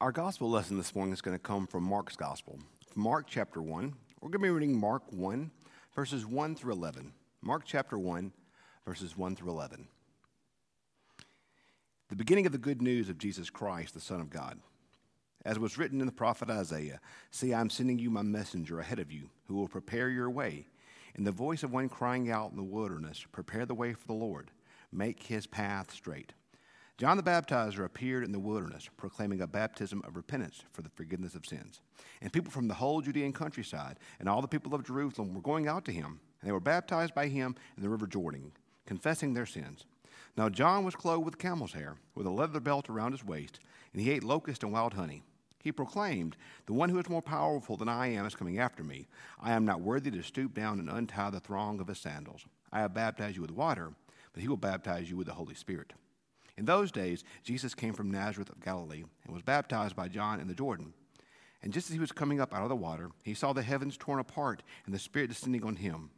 Our gospel lesson this morning is going to come from Mark's gospel. Mark chapter 1. We're going to be reading Mark 1, verses 1 through 11. Mark chapter 1, verses 1 through 11. The beginning of the good news of Jesus Christ, the Son of God. As was written in the prophet Isaiah See, I'm sending you my messenger ahead of you, who will prepare your way. In the voice of one crying out in the wilderness, Prepare the way for the Lord, make his path straight. John the Baptizer appeared in the wilderness, proclaiming a baptism of repentance for the forgiveness of sins. And people from the whole Judean countryside and all the people of Jerusalem were going out to him, and they were baptized by him in the river Jordan, confessing their sins. Now John was clothed with camel's hair, with a leather belt around his waist, and he ate locust and wild honey. He proclaimed, The one who is more powerful than I am is coming after me. I am not worthy to stoop down and untie the thong of his sandals. I have baptized you with water, but he will baptize you with the Holy Spirit. In those days, Jesus came from Nazareth of Galilee and was baptized by John in the Jordan. And just as he was coming up out of the water, he saw the heavens torn apart and the Spirit descending on him,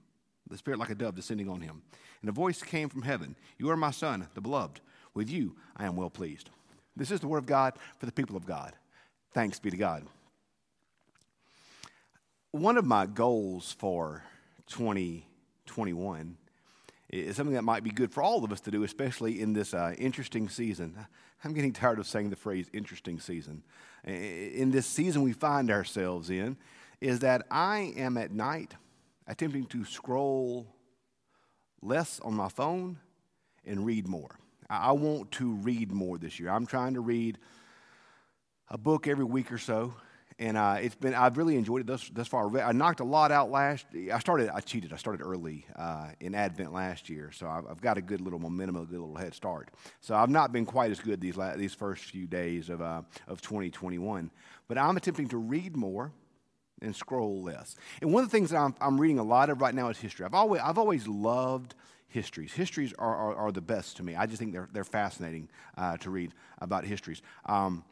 the Spirit like a dove descending on him. And a voice came from heaven You are my Son, the beloved. With you I am well pleased. This is the word of God for the people of God. Thanks be to God. One of my goals for 2021 is something that might be good for all of us to do, especially in this uh, interesting season. I'm getting tired of saying the phrase interesting season. In this season we find ourselves in, is that I am at night attempting to scroll less on my phone and read more. I want to read more this year. I'm trying to read a book every week or so and uh, it's been I've really enjoyed it thus, thus far. I knocked a lot out last. I started I cheated. I started early uh, in Advent last year, so I've, I've, got a good little momentum, a good little head start. So I've not been quite as good these la- these first few days of uh, of 2021, but I'm attempting to read more and scroll less. And one of the things that I'm, I'm reading a lot of right now is history. I've always I've always loved histories. Histories are, are, are, the best to me. I just think they're, they're fascinating uh, to read about histories. Um,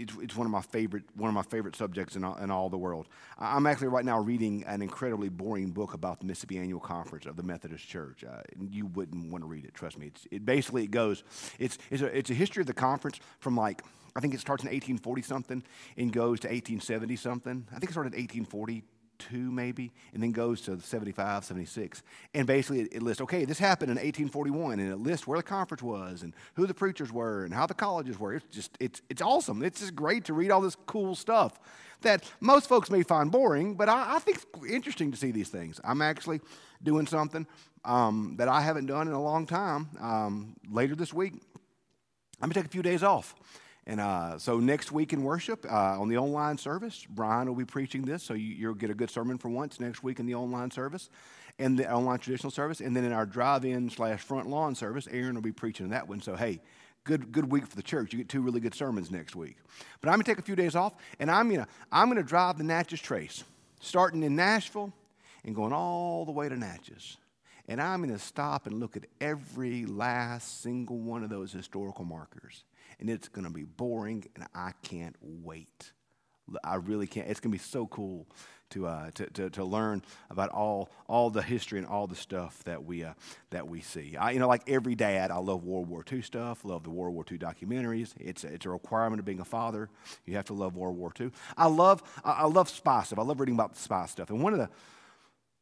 it's, it's one of my favorite one of my favorite subjects in all, in all the world. I'm actually right now reading an incredibly boring book about the Mississippi Annual Conference of the Methodist Church. Uh, you wouldn't want to read it, trust me. It's, it basically it goes. It's it's a, it's a history of the conference from like I think it starts in 1840 something and goes to 1870 something. I think it started in 1840 72 maybe, and then goes to 75, 76. And basically it, it lists, okay, this happened in 1841, and it lists where the conference was and who the preachers were and how the colleges were. It's just, it's, it's awesome. It's just great to read all this cool stuff that most folks may find boring, but I, I think it's interesting to see these things. I'm actually doing something um, that I haven't done in a long time. Um, later this week, I'm going to take a few days off. And uh, so next week in worship uh, on the online service, Brian will be preaching this, so you, will get a good sermon for once next week in the online service, and the online traditional service, and then in our drive-in slash front lawn service, Aaron will be preaching that one. So hey, good good week for the church. You get two really good sermons next week. But I'm gonna take a few days off, and I'm gonna I'm gonna drive the Natchez Trace, starting in Nashville and going all the way to Natchez. And I'm going to stop and look at every last single one of those historical markers and it's going to be boring, and I can't wait. I really can't. It's going to be so cool to, uh, to, to, to, learn about all, all the history and all the stuff that we, uh, that we see. I, you know, like every dad, I love World War II stuff, love the World War II documentaries. It's, it's a requirement of being a father. You have to love World War II. I love, I love spy stuff. I love reading about the spy stuff. And one of the,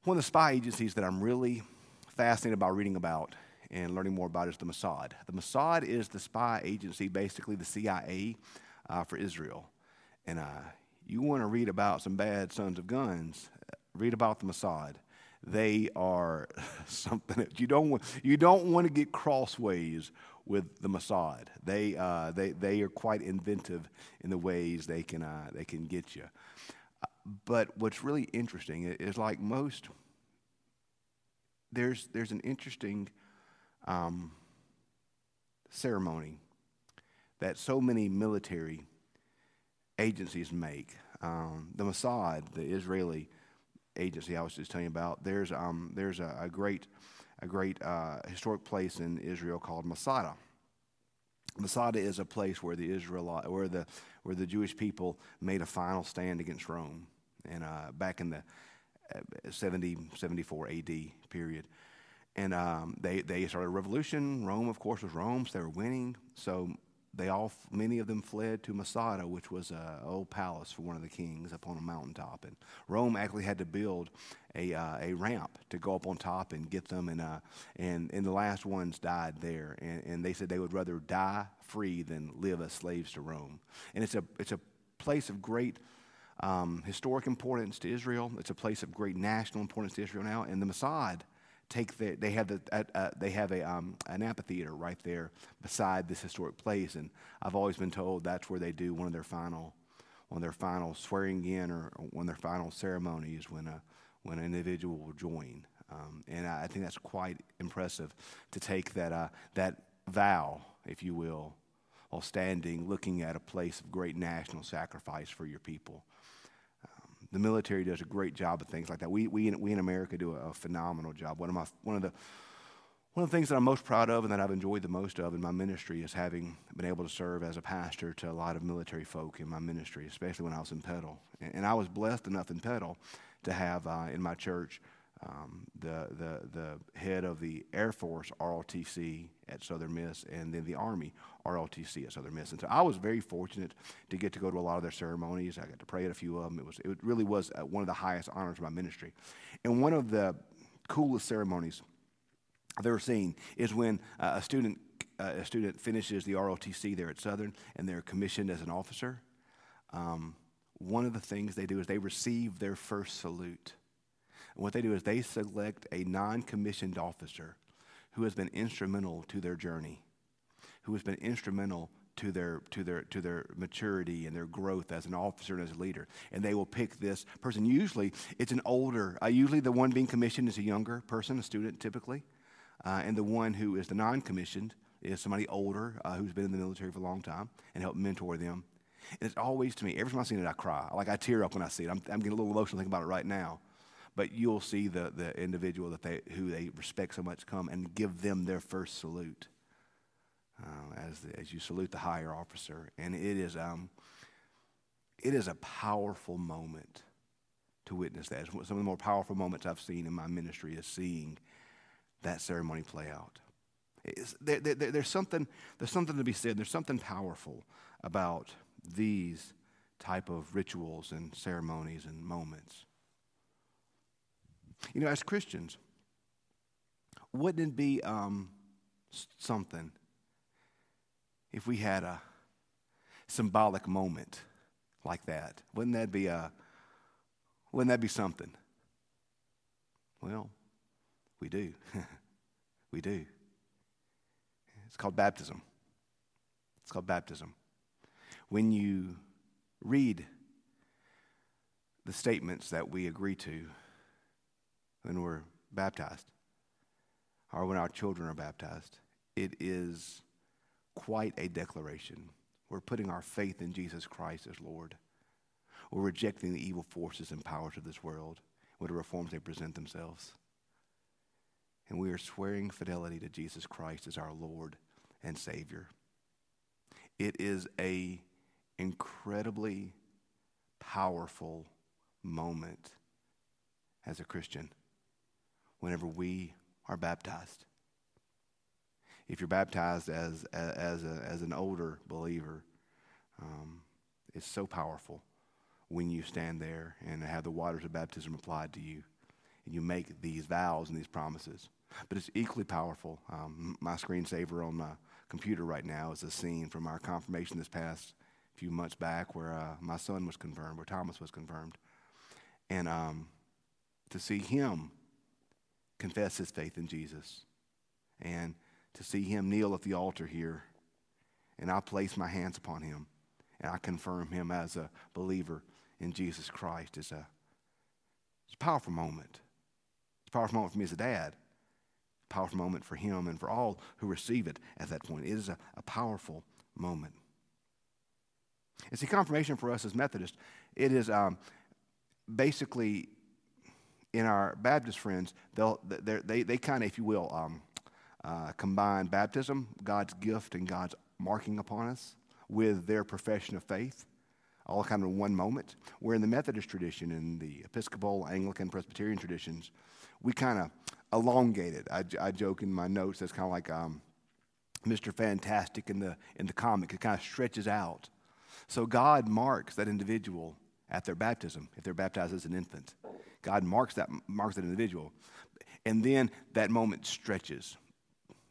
one of the spy agencies that I'm really fascinated by reading about and learning more about is the Mossad. The Mossad is the spy agency, basically the CIA uh, for Israel. And uh, you want to read about some bad sons of guns, read about the Mossad. They are something that you don't want, you don't want to get crossways with the Mossad. They, uh, they, they are quite inventive in the ways they can, uh, they can get you. But what's really interesting is like most, there's, there's an interesting um, ceremony that so many military agencies make. Um, the Mossad, the Israeli agency I was just telling you about, there's, um, there's a, a, great, a great uh, historic place in Israel called Masada. Masada is a place where the Israel, where the, where the Jewish people made a final stand against Rome, and uh, back in the uh, 70, 74 AD period. And um, they, they started a revolution. Rome, of course, was Rome, so they were winning. So they all, many of them fled to Masada, which was an old palace for one of the kings up on a mountaintop. And Rome actually had to build a, uh, a ramp to go up on top and get them. And, uh, and, and the last ones died there. And, and they said they would rather die free than live as slaves to Rome. And it's a, it's a place of great um, historic importance to Israel. It's a place of great national importance to Israel now. And the Mossad take the, they have, the, uh, they have a, um, an amphitheater right there beside this historic place. And I've always been told that's where they do one of their final, one of their final swearing in or one of their final ceremonies when, a, when an individual will join. Um, and I, I, think that's quite impressive to take that, uh, that vow, if you will, while standing looking at a place of great national sacrifice for your people the military does a great job of things like that. We, we, in, we in America do a, a phenomenal job. One of, my, one, of the, one of the things that I'm most proud of and that I've enjoyed the most of in my ministry is having been able to serve as a pastor to a lot of military folk in my ministry, especially when I was in Petal. And, and I was blessed enough in Petal to have uh, in my church um, the, the, the head of the Air Force ROTC at Southern Miss and then the Army ROTC at Southern Miss. And so I was very fortunate to get to go to a lot of their ceremonies. I got to pray at a few of them. It, was, it really was uh, one of the highest honors of my ministry. And one of the coolest ceremonies I've ever seen is when uh, a student uh, a student finishes the ROTC there at Southern and they're commissioned as an officer. Um, one of the things they do is they receive their first salute. And what they do is they select a non commissioned officer who has been instrumental to their journey, who has been instrumental to their, to, their, to their maturity and their growth as an officer and as a leader. And they will pick this person. Usually, it's an older, uh, usually the one being commissioned is a younger person, a student typically. Uh, and the one who is the non commissioned is somebody older uh, who's been in the military for a long time and help mentor them. And it's always to me, every time I see it, I cry. Like I tear up when I see it. I'm, I'm getting a little emotional thinking about it right now but you'll see the, the individual that they, who they respect so much come and give them their first salute uh, as, the, as you salute the higher officer. And it is, um, it is a powerful moment to witness that. Some of the more powerful moments I've seen in my ministry is seeing that ceremony play out. There, there, there's, something, there's something to be said. There's something powerful about these type of rituals and ceremonies and moments. You know, as Christians, wouldn't it be um, something if we had a symbolic moment like that? Wouldn't that be a wouldn't that be something? Well, we do. we do. It's called baptism. It's called baptism. When you read the statements that we agree to when we're baptized or when our children are baptized. It is quite a declaration. We're putting our faith in Jesus Christ as Lord. We're rejecting the evil forces and powers of this world, whatever forms they present themselves. And we are swearing fidelity to Jesus Christ as our Lord and Savior. It is a incredibly powerful moment as a Christian whenever we are baptized. If you're baptized as, as, a, as an older believer, um, it's so powerful when you stand there and have the waters of baptism applied to you and you make these vows and these promises. But it's equally powerful. Um, my screensaver on my computer right now is a scene from our confirmation this past few months back where uh, my son was confirmed, where Thomas was confirmed. And um, to see him confess his faith in Jesus and to see him kneel at the altar here. And I place my hands upon him and I confirm him as a believer in Jesus Christ. It's a, it's a powerful moment. It's a powerful moment for me as a dad. A powerful moment for him and for all who receive it at that point. It is a, a powerful moment. And see, confirmation for us as Methodists, it is um, basically in our Baptist friends, they'll, they, they kind of, if you will, um, uh, combine baptism, God's gift and God's marking upon us, with their profession of faith, all kind of in one moment. Where in the Methodist tradition, in the Episcopal, Anglican, Presbyterian traditions, we kind of elongate it. I, I, joke in my notes that's kind of like um, Mr. Fantastic in the, in the comic. It kind of stretches out. So God marks that individual at their baptism, if they're baptized as an infant. God marks that, marks that individual. And then that moment stretches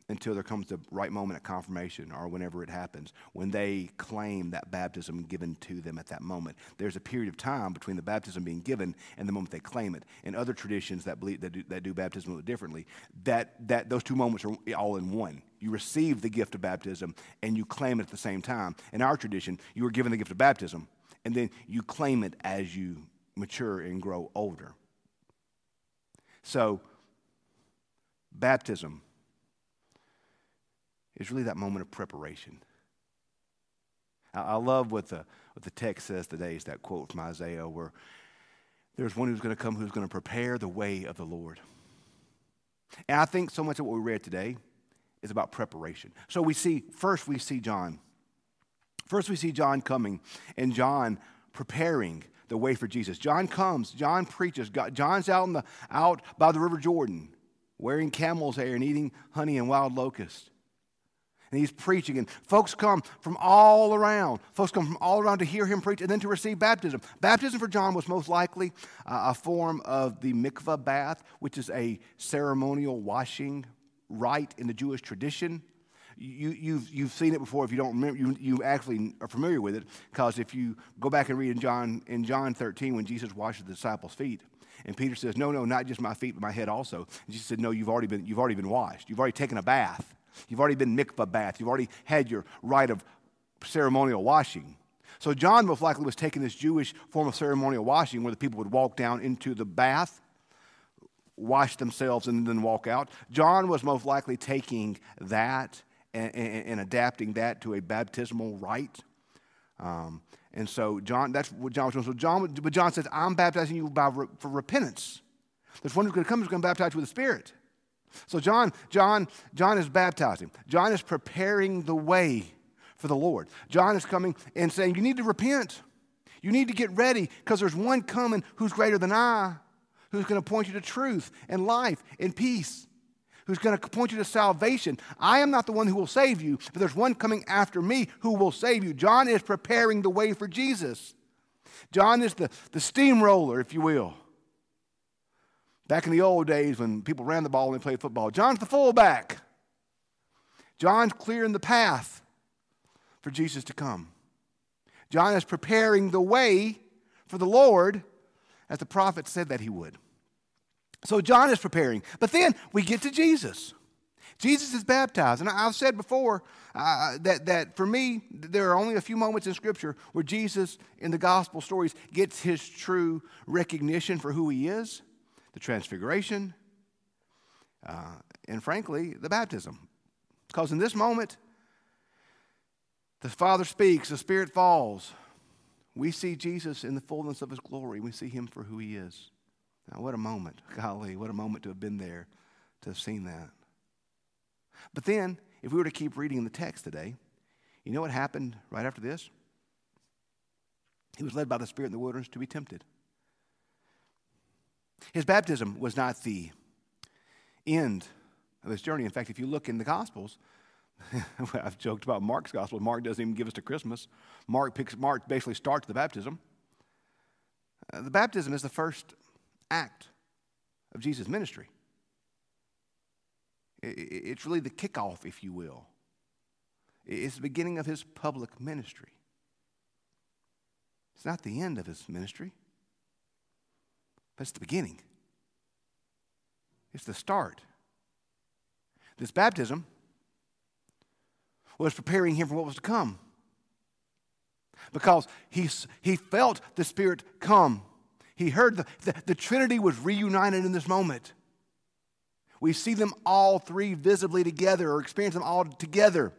until there comes the right moment of confirmation or whenever it happens, when they claim that baptism given to them at that moment. There's a period of time between the baptism being given and the moment they claim it. In other traditions that, believe, that, do, that do baptism differently, that, that those two moments are all in one. You receive the gift of baptism and you claim it at the same time. In our tradition, you are given the gift of baptism and then you claim it as you mature and grow older. So, baptism is really that moment of preparation. I, love what the, what the text says today, is that quote from Isaiah where there's one who's going to come who's going to prepare the way of the Lord. And I think so much of what we read today is about preparation. So we see, first we see John. First we see John coming and John preparing the way for Jesus. John comes, John preaches. God, John's out, in the, out by the River Jordan wearing camel's hair and eating honey and wild locusts and he's preaching, and folks come from all around. Folks come from all around to hear him preach and then to receive baptism. Baptism for John was most likely uh, a form of the mikvah bath, which is a ceremonial washing rite in the Jewish tradition. You, have you've, you've seen it before if you don't remember, you, you actually are familiar with it, because if you go back and read in John, in John 13 when Jesus washes the disciples' feet, and Peter says, No, no, not just my feet, but my head also. And Jesus said, No, you've already been, you've already been washed. You've already taken a bath. You've already been mikvah bath. You've already had your rite of ceremonial washing. So John most likely was taking this Jewish form of ceremonial washing where the people would walk down into the bath, wash themselves, and then walk out. John was most likely taking that and, and, and adapting that to a baptismal rite. Um, and so John, that's what John was doing. So John, but John says, I'm baptizing you by, for repentance. There's one who's going to come who's going to baptize you with the Spirit. So John, John, John is baptizing. John is preparing the way for the Lord. John is coming and saying, You need to repent. You need to get ready because there's one coming who's greater than I, who's going to point you to truth and life and peace, who's going to point you to salvation. I am not the one who will save you, but there's one coming after me who will save you. John is preparing the way for Jesus. John is the, the steamroller, if you will. Back in the old days when people ran the ball and played football, John's the fullback. John's clearing the path for Jesus to come. John is preparing the way for the Lord as the prophet said that he would. So John is preparing. But then we get to Jesus. Jesus is baptized. And I've said before uh, that, that for me, there are only a few moments in Scripture where Jesus, in the gospel stories, gets his true recognition for who he is the transfiguration, uh, and frankly, the baptism. Because in this moment, the Father speaks, the Spirit falls. We see Jesus in the fullness of his glory. We see him for who he is. Now, what a moment. Golly, what a moment to have been there, to have seen that. But then, if we were to keep reading the text today, you know what happened right after this? He was led by the Spirit in the wilderness to be tempted. His baptism was not the end of his journey. In fact, if you look in the Gospels, I've joked about Mark's Gospel. Mark doesn't even give us to Christmas. Mark, picks, Mark basically starts the baptism. Uh, the baptism is the first act of Jesus' ministry. It's really the kickoff, if you will. It's the beginning of his public ministry. It's not the end of his ministry. but it's the beginning, it's the start. This baptism was preparing him for what was to come. Because he, he felt the Spirit come. He heard the, the, the Trinity was reunited in this moment. We see them all three visibly together or experience them all together.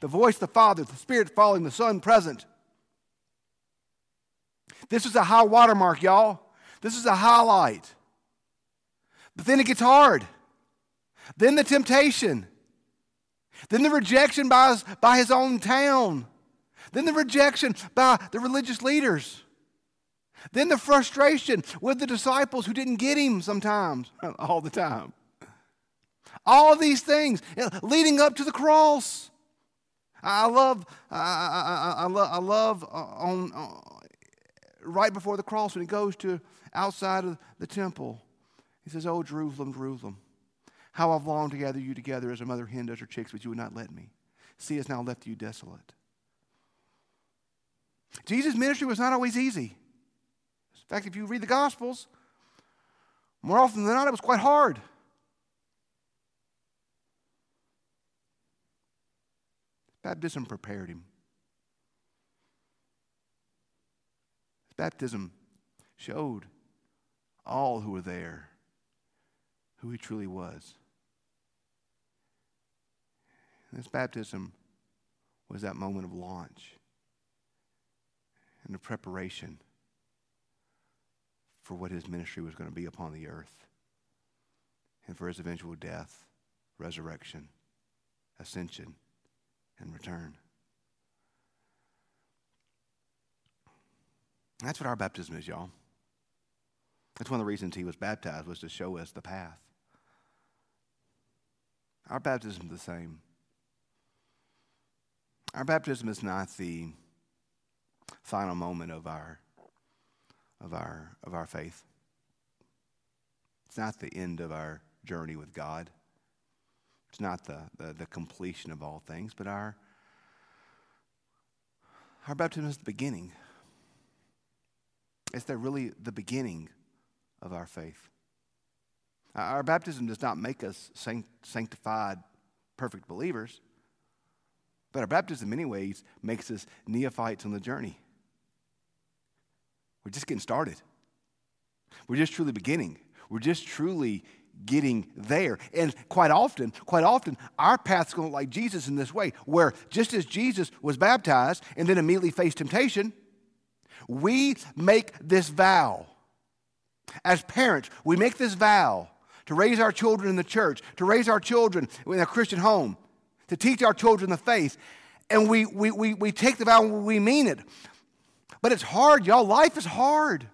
The voice, the Father, the Spirit following, the Son present. This is a high watermark, y'all. This is a highlight. But then it gets hard. Then the temptation. Then the rejection by his, by his own town. Then the rejection by the religious leaders. Then the frustration with the disciples who didn't get him sometimes, all the time. All these things leading up to the cross. I love, I, I, I, love, I love uh, on, on right before the cross when he goes to outside of the temple. He says, "Oh Jerusalem, Jerusalem, how I've longed to gather you together as a mother hen does her chicks, but you would not let me. See, has now left you desolate." Jesus' ministry was not always easy. In fact, if you read the Gospels, more often than not, it was quite hard. Baptism prepared him. baptism showed all who were there who he truly was. This baptism was that moment of launch and the preparation for what his ministry was going to be upon the earth and for his eventual death, resurrection, ascension, and return. That's what our baptism is, y'all. That's one of the reasons he was baptized was to show us the path. Our baptism is the same. Our baptism is not the final moment of our of our of our faith. It's not the end of our journey with God. It's not the, the, the completion of all things, but our our baptism is the beginning. It's the, really the beginning of our faith. Our baptism does not make us sanctified, perfect believers, but our baptism, in many ways, makes us neophytes on the journey. We're just getting started. We're just truly beginning. We're just truly getting there. And quite often, quite often, our path's going to like Jesus in this way, where just as Jesus was baptized and then immediately faced temptation, we make this vow. As parents, we make this vow to raise our children in the church, to raise our children in a Christian home, to teach our children the faith. And we, we, we, we take the vow and we mean it. But it's hard, y'all. Life is hard.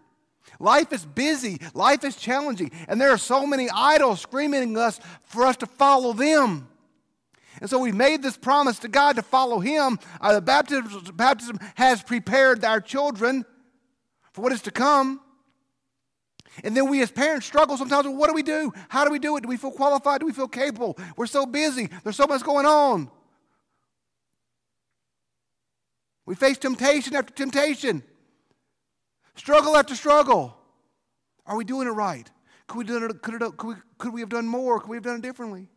Life is busy. Life is challenging. And there are so many idols screaming at us for us to follow them. And so we've made this promise to God to follow Him. Uh, the baptism, baptism has prepared our children for what is to come. And then we as parents struggle sometimes with what do we do? How do we do it? Do we feel qualified? Do we feel capable? We're so busy. There's so much going on. We face temptation after temptation, struggle after struggle. Are we doing it right? Could we, it, could, it, could, we, could we have done more? Could we have done it differently?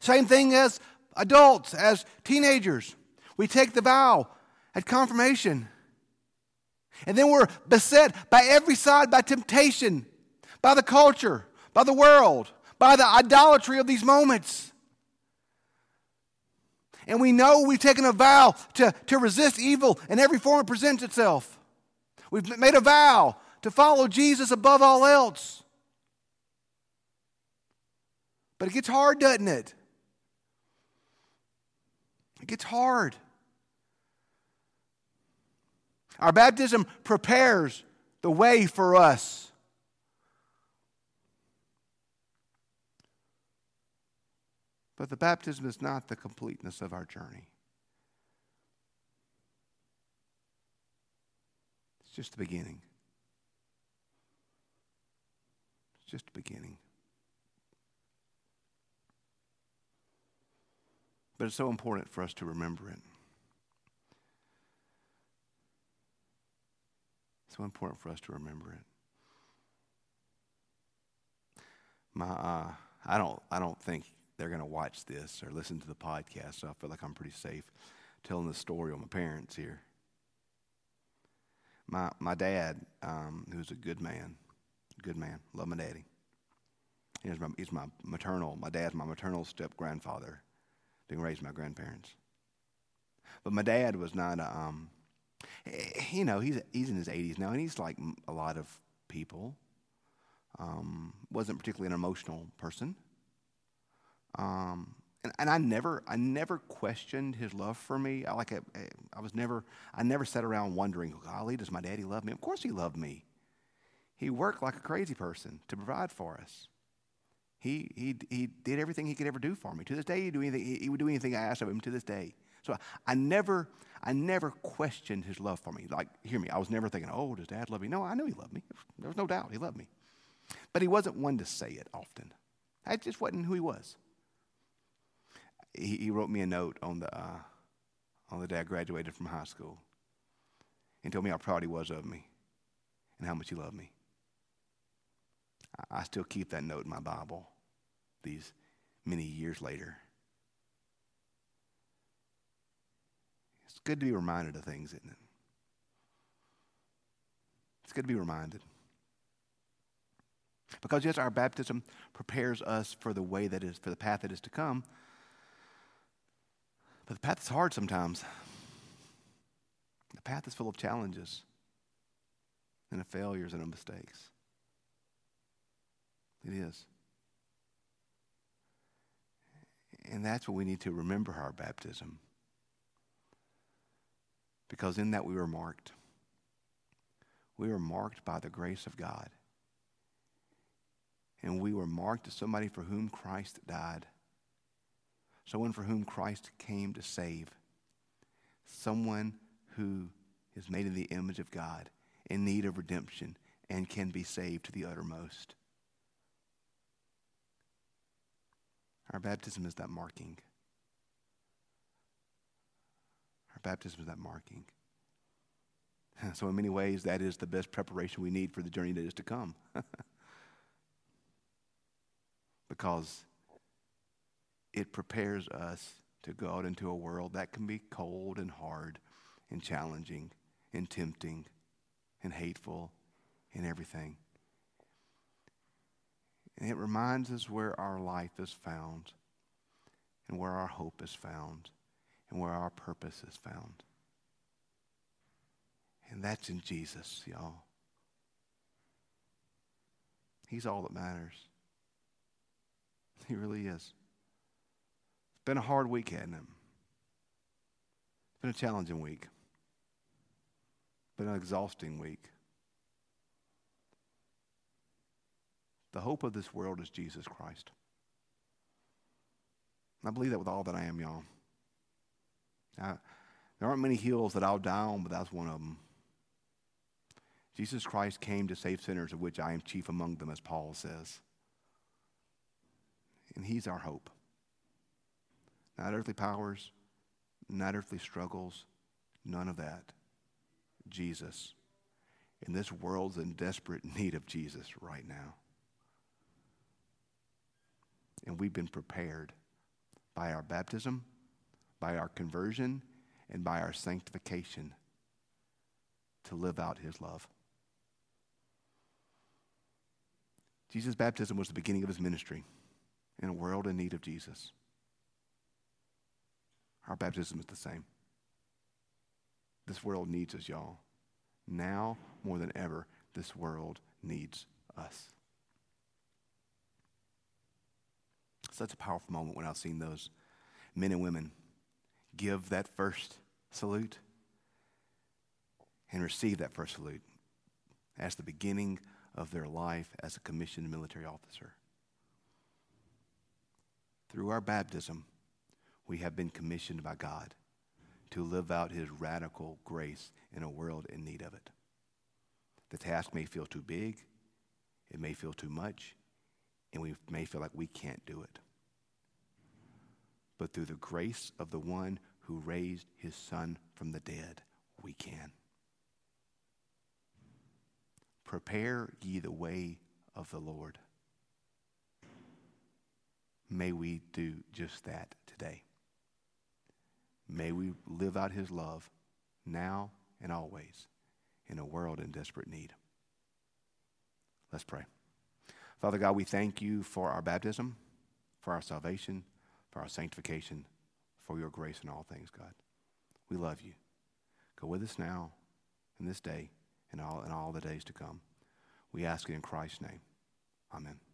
Same thing as adults, as teenagers. We take the vow at confirmation. And then we're beset by every side by temptation, by the culture, by the world, by the idolatry of these moments. And we know we've taken a vow to, to resist evil in every form it presents itself. We've made a vow to follow Jesus above all else. But it gets hard, doesn't it? It gets hard. Our baptism prepares the way for us. But the baptism is not the completeness of our journey. It's just the beginning. It's just the beginning. But it's so important for us to remember it. It's so important for us to remember it. My, uh, I don't, I don't think they're going to watch this or listen to the podcast, so I feel like I'm pretty safe telling the story on my parents here. My, my dad, um, who's a good man, good man, love my daddy. He's my, he's my maternal, my dad's my maternal step grandfather, didn't raise my grandparents. But my dad was not a, um, you know, he's, he's in his 80s now, and he's like a lot of people. Um, wasn't particularly an emotional person. Um, and, and I never, I never questioned his love for me. I like, I, I was never, I never sat around wondering, golly, does my daddy love me? Of course he loved me. He worked like a crazy person to provide for us. He, he, he did everything he could ever do for me. To this day, he, do anything, he, he would do anything I asked of him to this day. So I, I, never, I never questioned his love for me. Like, hear me, I was never thinking, oh, does dad love me? No, I knew he loved me. There was no doubt he loved me. But he wasn't one to say it often. That just wasn't who he was. He, he wrote me a note on the, uh, on the day I graduated from high school and told me how proud he was of me and how much he loved me. I, I still keep that note in my Bible these many years later. It's good to be reminded of things, isn't it? It's good to be reminded. Because yes, our baptism prepares us for the way that is, for the path that is to come. But the path is hard sometimes. The path is full of challenges and of failures and of mistakes. It is. And that's what we need to remember our baptism. Because in that we were marked. We were marked by the grace of God. And we were marked as somebody for whom Christ died. Someone for whom Christ came to save. Someone who is made in the image of God, in need of redemption, and can be saved to the uttermost. Our baptism is that marking. Our baptism is that marking. So, in many ways, that is the best preparation we need for the journey that is to come. because it prepares us to go out into a world that can be cold and hard and challenging and tempting and hateful and everything. And it reminds us where our life is found and where our hope is found and where our purpose is found. And that's in Jesus, y'all. He's all that matters. He really is. Been a hard week, hasn't it? Been a challenging week. Been an exhausting week. The hope of this world is Jesus Christ. I believe that with all that I am, y'all. I, there aren't many hills that I'll die on, but that's one of them. Jesus Christ came to save sinners, of which I am chief among them, as Paul says. And He's our hope. Not earthly powers, not earthly struggles, none of that. Jesus. And this world's in desperate need of Jesus right now. And we've been prepared by our baptism, by our conversion, and by our sanctification to live out his love. Jesus' baptism was the beginning of his ministry in a world in need of Jesus. Our baptism is the same. This world needs us, y'all. Now, more than ever, this world needs us. Such a powerful moment when I've seen those men and women give that first salute and receive that first salute as the beginning of their life as a commissioned military officer. Through our baptism, we have been commissioned by God to live out his radical grace in a world in need of it. The task may feel too big, it may feel too much, and we may feel like we can't do it. But through the grace of the one who raised his son from the dead, we can. Prepare ye the way of the Lord. May we do just that today. May we live out his love now and always in a world in desperate need. Let's pray. Father God, we thank you for our baptism, for our salvation, for our sanctification, for your grace in all things, God. We love you. Go with us now, in this day, and all, all the days to come. We ask it in Christ's name. Amen.